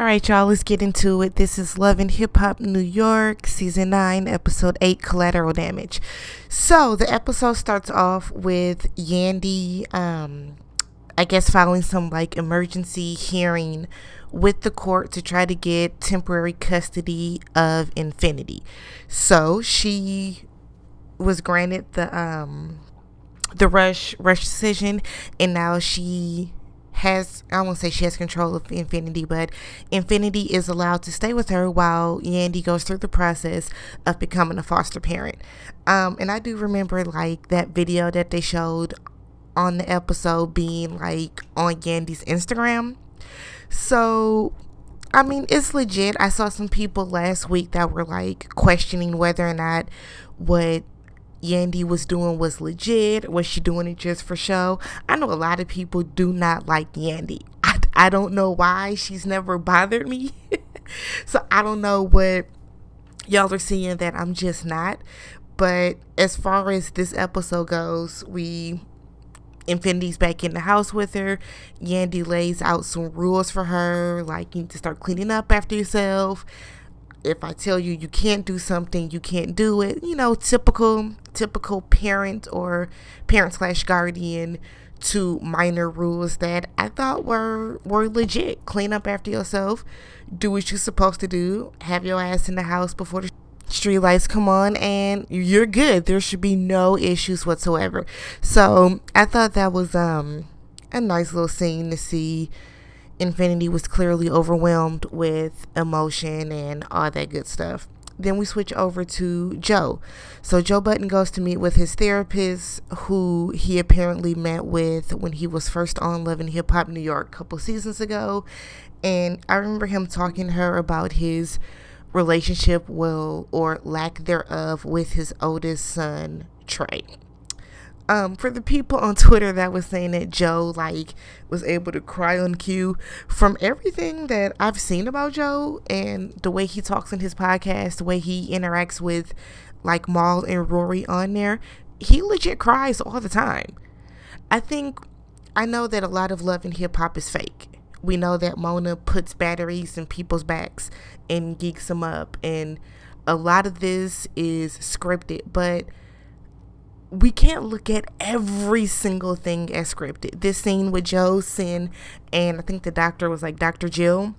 All right, y'all, let's get into it. This is Love and Hip Hop New York, Season 9, Episode 8 Collateral Damage. So, the episode starts off with Yandy, um, I guess, filing some like emergency hearing with the court to try to get temporary custody of Infinity. So, she was granted the, um, the rush rush decision and now she has I won't say she has control of Infinity, but Infinity is allowed to stay with her while Yandy goes through the process of becoming a foster parent. Um, and I do remember like that video that they showed on the episode being like on Yandy's Instagram. So I mean, it's legit. I saw some people last week that were like questioning whether or not what Yandy was doing was legit? Was she doing it just for show? I know a lot of people do not like Yandy. I, I don't know why. She's never bothered me. so I don't know what y'all are seeing that I'm just not. But as far as this episode goes, we Infinity's back in the house with her. Yandy lays out some rules for her, like you need to start cleaning up after yourself if I tell you you can't do something, you can't do it. You know, typical typical parent or parent slash guardian to minor rules that I thought were were legit. Clean up after yourself, do what you're supposed to do, have your ass in the house before the street lights come on and you're good. There should be no issues whatsoever. So I thought that was um a nice little scene to see Infinity was clearly overwhelmed with emotion and all that good stuff. Then we switch over to Joe. So Joe Budden goes to meet with his therapist, who he apparently met with when he was first on Love and Hip Hop New York a couple seasons ago. And I remember him talking to her about his relationship, well, or lack thereof, with his oldest son, Trey um, for the people on Twitter that was saying that Joe like was able to cry on cue, from everything that I've seen about Joe and the way he talks in his podcast, the way he interacts with like Mal and Rory on there, he legit cries all the time. I think I know that a lot of Love and Hip Hop is fake. We know that Mona puts batteries in people's backs and geeks them up, and a lot of this is scripted, but we can't look at every single thing as scripted. This scene with Joe Cyn and I think the doctor was like Dr. Jill.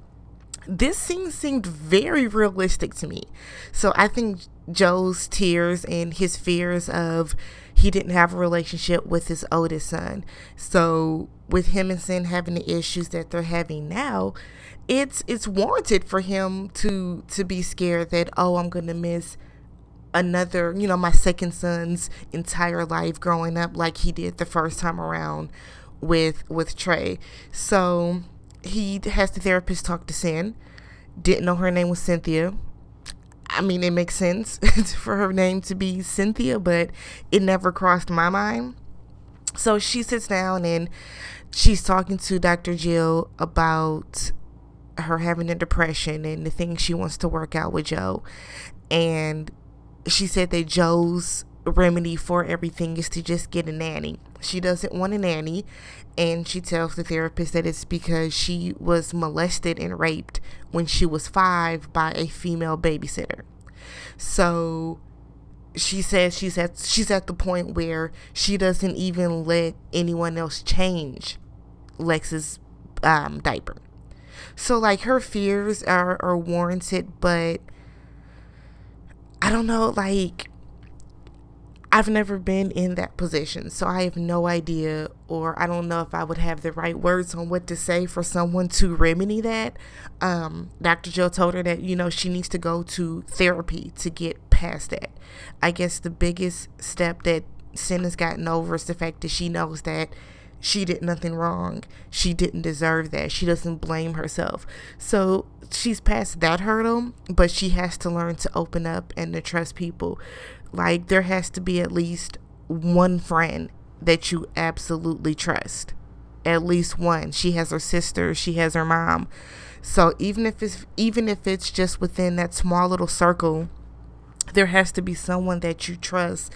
This scene seemed very realistic to me. So I think Joe's tears and his fears of he didn't have a relationship with his oldest son. So with him and Cyn having the issues that they're having now, it's it's warranted for him to to be scared that oh I'm gonna miss another, you know, my second son's entire life growing up like he did the first time around with with Trey. So he has the therapist talk to Cyn. Didn't know her name was Cynthia. I mean, it makes sense for her name to be Cynthia, but it never crossed my mind. So she sits down and she's talking to Dr. Jill about her having a depression and the things she wants to work out with Joe. And she said that Joe's remedy for everything is to just get a nanny. She doesn't want a nanny, and she tells the therapist that it's because she was molested and raped when she was five by a female babysitter. So she says she's at she's at the point where she doesn't even let anyone else change Lex's um, diaper. So like her fears are, are warranted, but I don't know, like, I've never been in that position, so I have no idea, or I don't know if I would have the right words on what to say for someone to remedy that. Um, Dr. Joe told her that, you know, she needs to go to therapy to get past that. I guess the biggest step that Cyn has gotten over is the fact that she knows that she did nothing wrong. She didn't deserve that. She doesn't blame herself. So she's past that hurdle, but she has to learn to open up and to trust people. Like there has to be at least one friend that you absolutely trust. At least one. She has her sister, she has her mom. So even if it's even if it's just within that small little circle, there has to be someone that you trust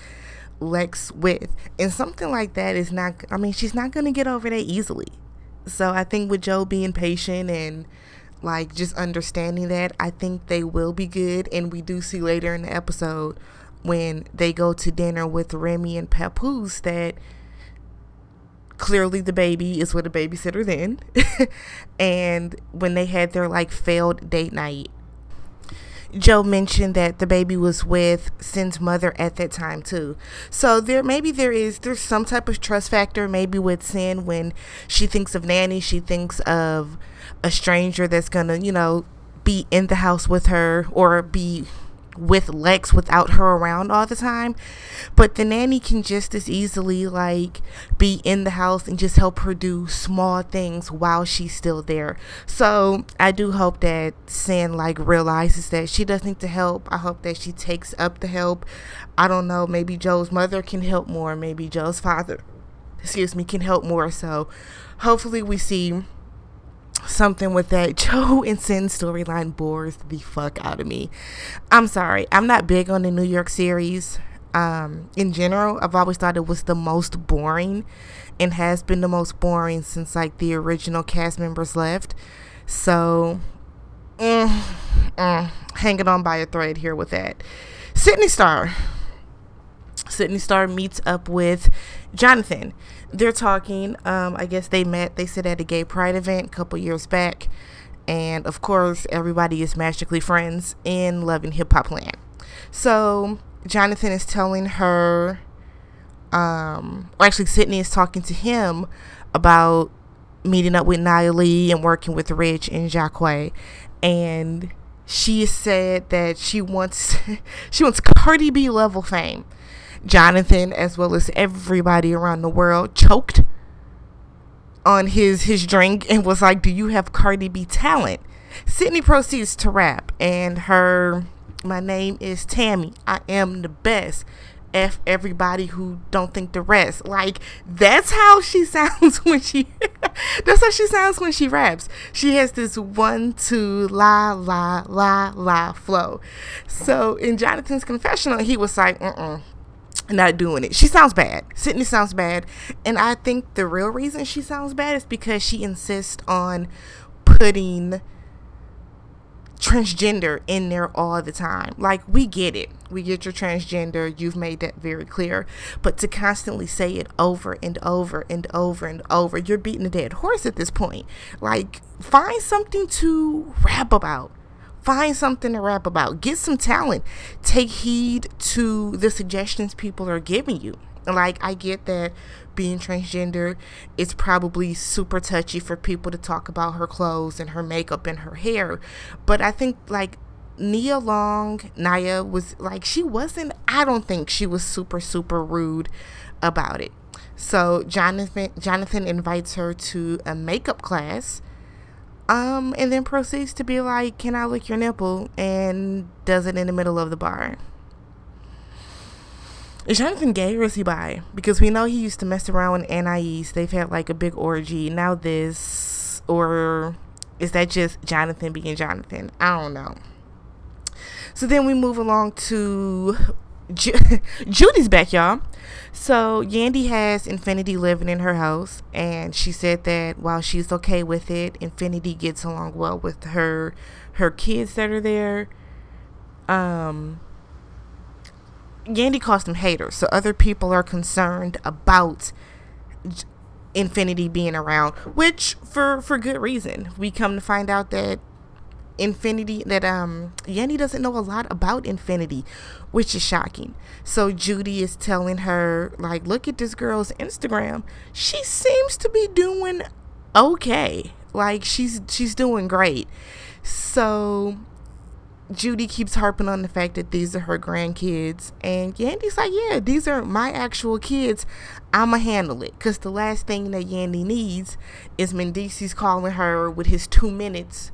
Lex with. And something like that is not, I mean, she's not going to get over that easily. So I think with Joe being patient and like just understanding that I think they will be good and we do see later in the episode when they go to dinner with Remy and Papoose that clearly the baby is with a babysitter then and when they had their like failed date night Joe mentioned that the baby was with Cyn's mother at that time too. So there maybe there is there's some type of trust factor maybe with Cyn when she thinks of nanny, she thinks of a stranger that's gonna, you know, be in the house with her or be with Lex without her around all the time. But the nanny can just as easily like be in the house and just help her do small things while she's still there. So I do hope that Cyn like realizes that she does need to help. I hope that she takes up the help. I don't know, maybe Joe's mother can help more, maybe Joe's father excuse me can help more. So hopefully we see something with that Joe and Cyn storyline bores the fuck out of me. I'm sorry. I'm not big on the New York series. Um, in general, I've always thought it was the most boring and has been the most boring since like the original cast members left. So, mm, mm, hanging on by a thread here with that. Sidney Starr. Sidney Starr meets up with Jonathan they're talking. Um, I guess they met. They said at a gay pride event a couple years back, and of course, everybody is magically friends in Love and Hip Hop Land. So Jonathan is telling her, um, or actually Sidney is talking to him about meeting up with Nya Lee and working with Rich and Jacque, and she said that she wants she wants Cardi B level fame. Jonathan, as well as everybody around the world, choked on his his drink and was like, "Do you have Cardi B talent?" Sidney proceeds to rap, and her, "My name is Tammy. I am the best." F everybody who don't think the rest. Like that's how she sounds when she that's how she sounds when she raps. She has this one two la la la la flow. So in Jonathan's confessional, he was like, uh not doing it. She sounds bad. Sidney sounds bad. And I think the real reason she sounds bad is because she insists on putting transgender in there all the time. Like, we get it. We get your transgender. You've made that very clear. But to constantly say it over and over and over and over, you're beating a dead horse at this point. Like, find something to rap about Find something to rap about. Get some talent. Take heed to the suggestions people are giving you. Like, I get that being transgender is probably super touchy for people to talk about her clothes and her makeup and her hair. But I think, like, Nia Long, Naya was like, she wasn't, I don't think she was super, super rude about it. So Jonathan Jonathan invites her to a makeup class um, and then proceeds to be like, Can I lick your nipple? And does it in the middle of the bar. Is Jonathan gay or is he bi? Because we know he used to mess around with Anais. They've had like a big orgy. Now this, or is that just Jonathan being Jonathan? I don't know. So then we move along to Ju- Judy's back, y'all. So Yandy has Infinity living in her house, and she said that while she's okay with it, Infinity gets along well with her her kids that are there. Um, Yandy calls them haters, so other people are concerned about Infinity being around, which for for good reason. We come to find out that Infinity that um Yandy doesn't know a lot about Infinity, which is shocking. So Judy is telling her like, look at this girl's Instagram. She seems to be doing okay. Like she's she's doing great. So Judy keeps harping on the fact that these are her grandkids, and Yandy's like, "Yeah, these are my actual kids. I'ma handle it." Cause the last thing that Yandy needs is Mendeecees calling her with his two minutes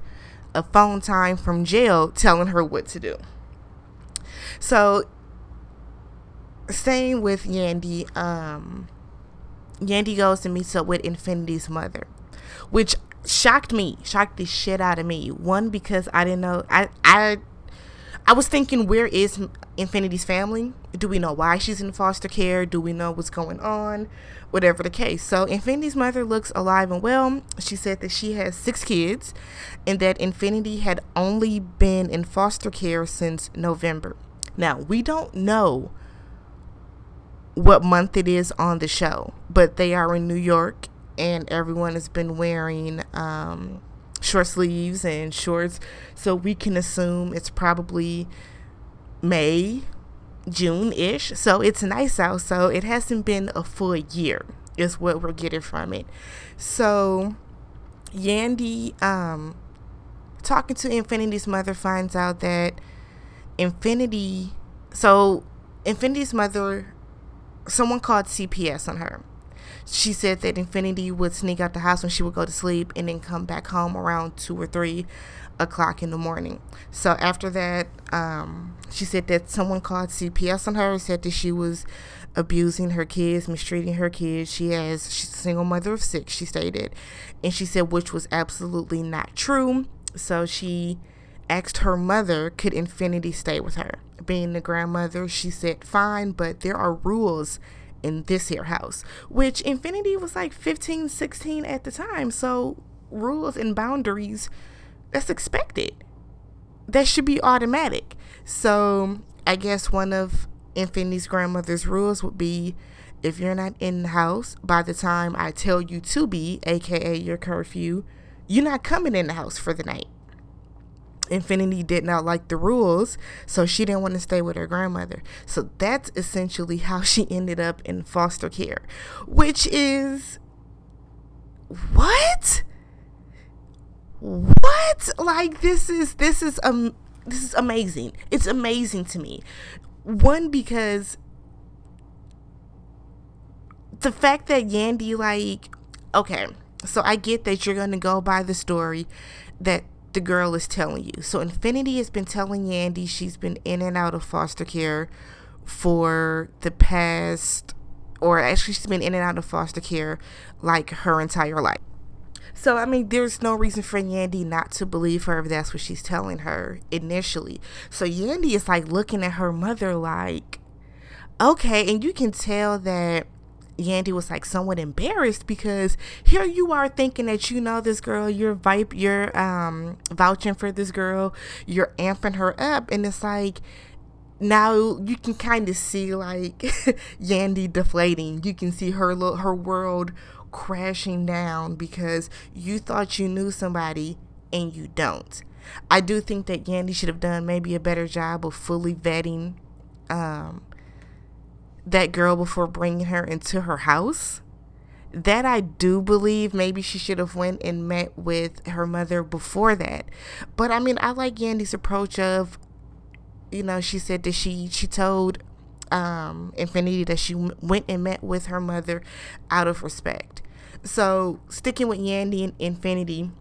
a phone time from jail telling her what to do. So, same with Yandy. Um, Yandy goes and meets up with Infinity's mother, which shocked me, shocked the shit out of me. One because I didn't know I I I was thinking, where is Infinity's family? Do we know why she's in foster care? Do we know what's going on? Whatever the case. So, Infinity's mother looks alive and well. She said that she has six kids and that Infinity had only been in foster care since November. Now, we don't know what month it is on the show, but they are in New York and everyone has been wearing um, short sleeves and shorts. So we can assume it's probably May, June ish. So it's nice out. So it hasn't been a full year, is what we're getting from it. So Yandy, um, talking to Infinity's mother, finds out that Infinity, so Infinity's mother, someone called CPS on her she said that Infinity would sneak out the house when she would go to sleep and then come back home around two or three o'clock in the morning. So after that, um, she said that someone called CPS on her and said that she was abusing her kids, mistreating her kids. She has she's a single mother of six, she stated. And she said which was absolutely not true. So she asked her mother could Infinity stay with her. Being the grandmother, she said fine, but there are rules in this here house, which Infinity was like 15, 16 at the time. So rules and boundaries, that's expected. That should be automatic. So I guess one of Infinity's grandmother's rules would be if you're not in the house by the time I tell you to be, aka your curfew, you're not coming in the house for the night. Infinity did not like the rules, so she didn't want to stay with her grandmother. So that's essentially how she ended up in foster care, which is what? What? Like this is this is um this is amazing. It's amazing to me. One because the fact that Yandy like okay, so I get that you're going to go by the story that the girl is telling you. So Infinity has been telling Yandy she's been in and out of foster care for the past or actually she's been in and out of foster care like her entire life. So I mean there's no reason for Yandy not to believe her if that's what she's telling her initially. So Yandy is like looking at her mother like okay, and you can tell that Yandy was like somewhat embarrassed because here you are thinking that you know this girl, you're vibe, you're um vouching for this girl, you're amping her up, and it's like now you can kind of see like Yandy deflating. You can see her look, her world crashing down because you thought you knew somebody and you don't. I do think that Yandy should have done maybe a better job of fully vetting um, that girl before bringing her into her house that I do believe maybe she should have went and met with her mother before that. But I mean, I like Yandy's approach of, you know, she said that she she told um, Infinity that she went and met with her mother out of respect. So sticking with Yandy and Infinity.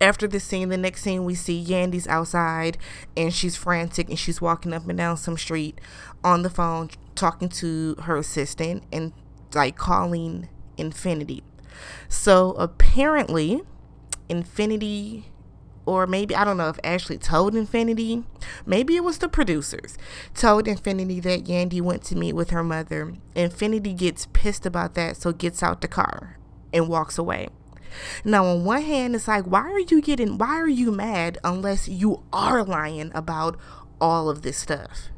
After this scene, the next scene we see Yandy's outside and she's frantic and she's walking up and down some street on the phone talking to her assistant and like calling Infinity. So apparently, Infinity, or maybe I don't know if Ashley told Infinity, maybe it was the producers, told Infinity that Yandy went to meet with her mother. Infinity gets pissed about that, so gets out the car and walks away. Now, on one hand, it's like, why are you getting, why are you mad unless you are lying about all of this stuff?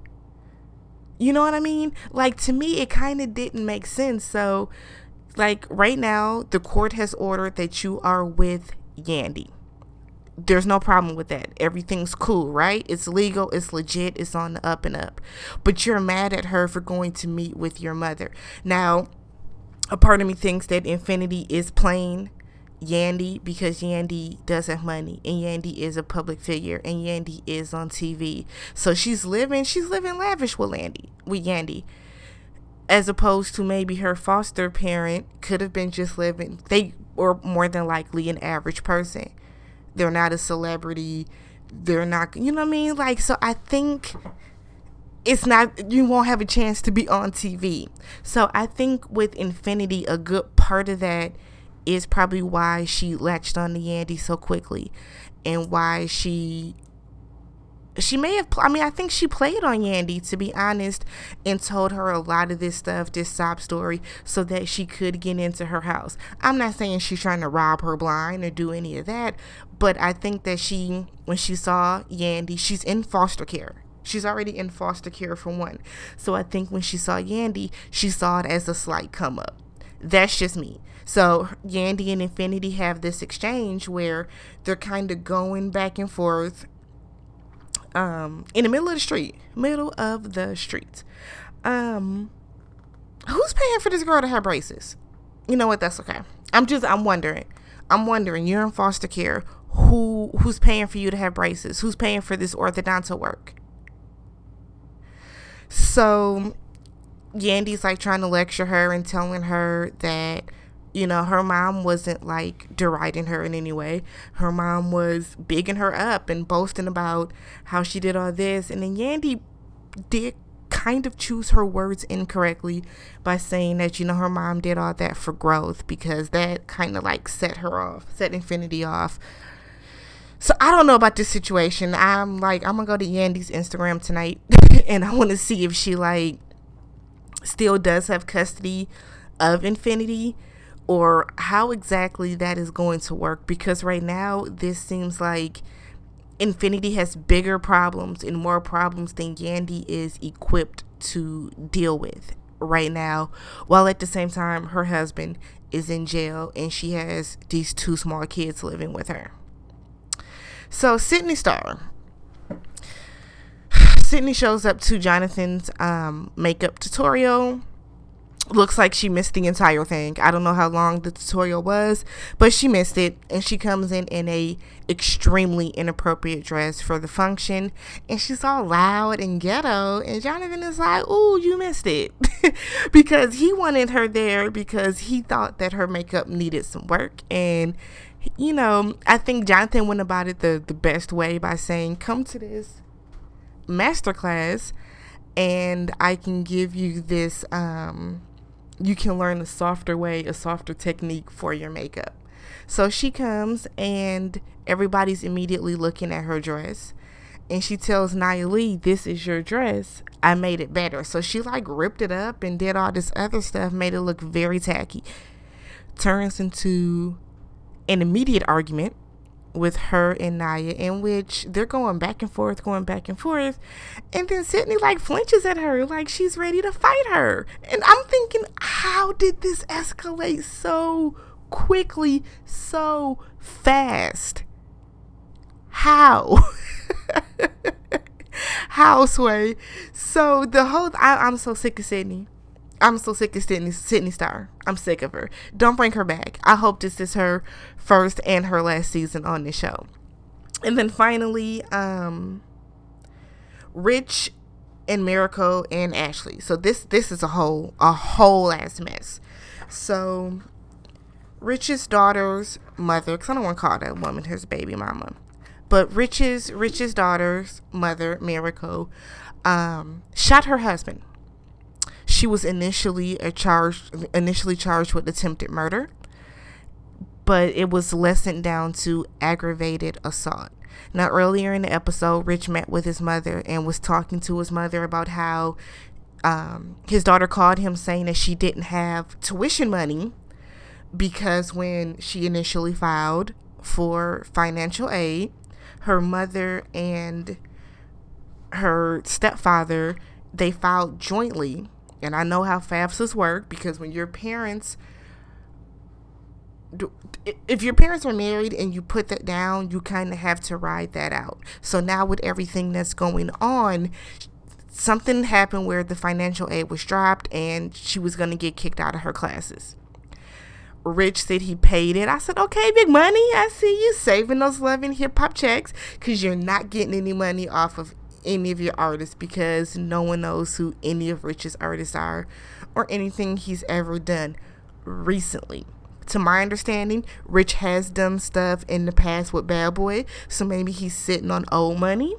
You know what I mean? Like to me, it kind of didn't make sense. So, like right now, the court has ordered that you are with Yandy. There's no problem with that. Everything's cool, right? It's legal, it's legit, it's on the up and up. But you're mad at her for going to meet with your mother. Now, a part of me thinks that Infinity is playing Yandy because Yandy does have money and Yandy is a public figure and Yandy is on TV. So she's living she's living lavish with Landy with Yandy. As opposed to maybe her foster parent could have been just living they or more than likely an average person. They're not a celebrity. They're not you know what I mean? Like so I think it's not you won't have a chance to be on TV. So I think with Infinity a good part of that is probably why she latched on to Yandy so quickly and why she she may have i mean i think she played on yandy to be honest and told her a lot of this stuff this sob story so that she could get into her house i'm not saying she's trying to rob her blind or do any of that but i think that she when she saw yandy she's in foster care She's already in foster care for one. So I think when she saw Yandy, she saw it as a slight come up. That's just me. So Yandy and Infinity have this exchange where they're kind of going back and forth um, in the middle of the street, middle of the street. Um, who's paying for this girl to have braces? You know what? That's okay. I'm just I'm wondering. I'm wondering. You're in foster care. Who who's paying for you to have braces? Who's paying for this orthodontal work? So Yandy's like trying to lecture her and telling her that you know, her mom wasn't like deriding her in any way. Her mom was bigging her up and boasting about how she did all this. And then Yandy did kind of choose her words incorrectly by saying that, you know, her mom did all that for growth because that kind of like set her off, set Infinity off. So I don't know about this situation. I'm like, I'm gonna go to Yandy's Instagram tonight and I want to see if she like still does have custody of Infinity or how exactly that is going to work because right now this seems like Infinity has bigger problems and more problems than Yandy is equipped to deal with right now, while at the same time her husband is in jail and she has these two small kids living with her. So Sidney Starr. Sidney shows up to Jonathan's um, makeup tutorial looks like she missed the entire thing. I don't know how long the tutorial was, but she missed it and she comes in in a extremely inappropriate dress for the function and she's all loud and ghetto and Jonathan is like, "Ooh, you missed it." because he wanted her there because he thought that her makeup needed some work and you know, I think Jonathan went about it the the best way by saying, "Come to this masterclass and I can give you this um you can learn a softer way, a softer technique for your makeup. So she comes and everybody's immediately looking at her dress. And she tells Nya Lee, This is your dress. I made it better. So she like ripped it up and did all this other stuff, made it look very tacky. Turns into an immediate argument with her and Naya, in which they're going back and forth, going back and forth. And then Sidney like flinches at her, like she's ready to fight her. And I'm thinking, how did this escalate so quickly, so fast? How? How, Sway? So the whole, I, I'm so sick of Sidney. I'm so sick of Sidney, Sidney Starr. I'm sick of her. Don't bring her back. I hope this is her first and her last season on the show. And then finally, um, Rich and Miracle and Ashley. So this this is a whole a whole ass mess. So Rich's daughter's mother, because I don't want to call that woman his baby mama, but Rich's Rich's daughter's mother, Miracle, um, shot her husband she was initially a charged initially charged with attempted murder, but it was lessened down to aggravated assault. Now, earlier in the episode, Rich met with his mother and was talking to his mother about how um, his daughter called him saying that she didn't have tuition money because when she initially filed for financial aid, her mother and her stepfather they filed jointly and I know how FAFSAs work because when your parents if your parents are married and you put that down, you kind of have to ride that out. So now with everything that's going on, something happened where the financial aid was dropped and she was going to get kicked out of her classes. Rich said he paid it. I said, okay, big money. I see you saving those Love and Hip Hop checks because you're not getting any money off of any of your artists because no one knows who any of Rich's artists are or anything he's ever done recently. To my understanding, Rich has done stuff in the past with Bad Boy, so maybe he's sitting on old money.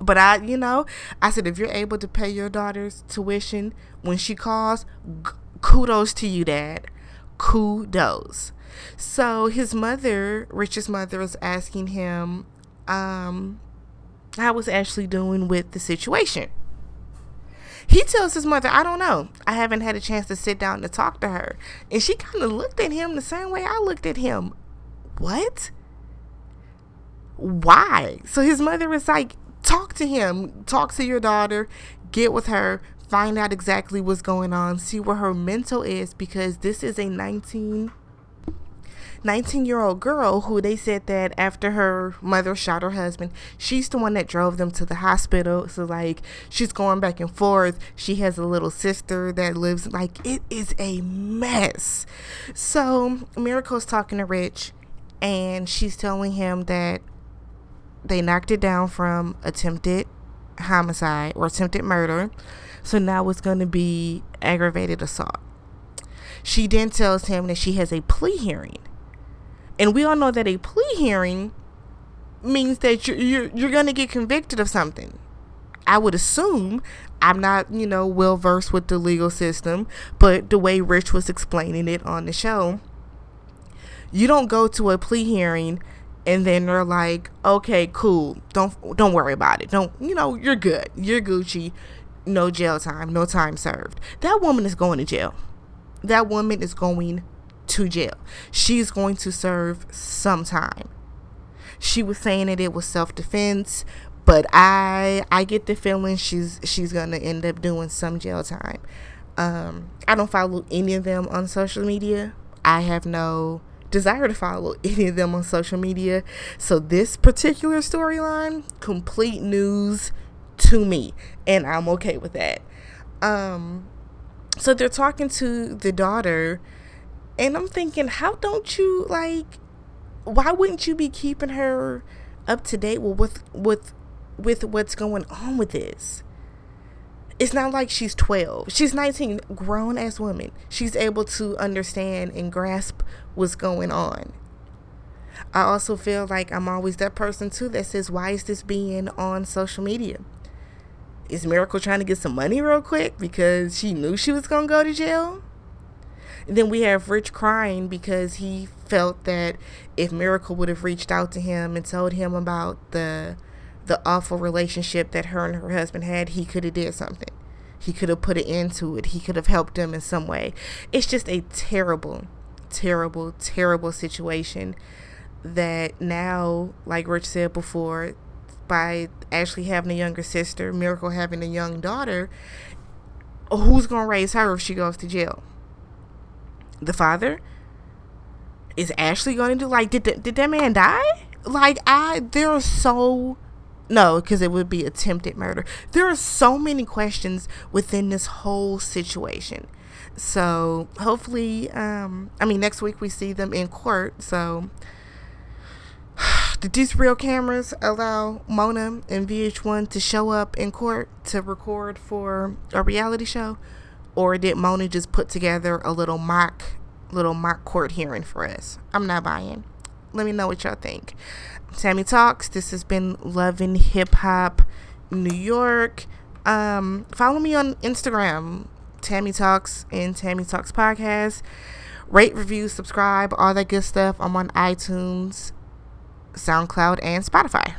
But I, you know, I said if you're able to pay your daughter's tuition when she calls, g- kudos to you, Dad. Kudos. So his mother, Rich's mother, is asking him, um, how was Ashley doing with the situation? He tells his mother, I don't know. I haven't had a chance to sit down to talk to her. And she kind of looked at him the same way I looked at him. What? Why? So his mother was like, talk to him, talk to your daughter, get with her, find out exactly what's going on, see where her mental is, because this is a 19 19 year old girl who they said that after her mother shot her husband, she's the one that drove them to the hospital. So, like, she's going back and forth. She has a little sister that lives, like, it is a mess. So, Miracle's talking to Rich, and she's telling him that they knocked it down from attempted homicide or attempted murder. So now it's going to be aggravated assault. She then tells him that she has a plea hearing. And we all know that a plea hearing means that you're, you're, you're going to get convicted of something. I would assume I'm not, you know, well versed with the legal system, but the way Rich was explaining it on the show, you don't go to a plea hearing and then they're like, "Okay, cool. Don't don't worry about it. Don't, you know, you're good. You're Gucci. No jail time, no time served." That woman is going to jail. That woman is going to jail. She's going to serve some time. She was saying that it was self-defense, but I I get the feeling she's she's gonna end up doing some jail time. Um, I don't follow any of them on social media. I have no desire to follow any of them on social media. So this particular storyline, complete news to me, and I'm okay with that. Um, so they're talking to the daughter and I'm thinking, how don't you like why wouldn't you be keeping her up to date with with with what's going on with this? It's not like she's 12. She's 19, grown as woman. She's able to understand and grasp what's going on. I also feel like I'm always that person too that says, Why is this being on social media? Is Miracle trying to get some money real quick because she knew she was going to go to jail? Then we have Rich crying because he felt that if Miracle would have reached out to him and told him about the the awful relationship that her and her husband had, he could have did something. He could have put an end to it. He could have helped them in some way. It's just a terrible, terrible, terrible situation that now, like Rich said before, by Ashley having a younger sister, Miracle having a young daughter, who's going to raise her if she goes to jail? The father is Ashley going to do like did the, did that man die? Like I there are so no, because it would be attempted murder. There are so many questions within this whole situation. So hopefully, um, I mean, next week we see them in court. So did these real cameras allow Mona and VH1 to show up in court to record for a reality show? Or did Mona just put together a little mock little mock court hearing for us? I'm not buying. Let me know what y'all think. Tammy Talks. This has been Love and Hip Hop New York. Um, follow me on Instagram, Tammy Talks and Tammy Talks Podcast. Rate, review, subscribe, all that good stuff. I'm on iTunes, SoundCloud, and Spotify.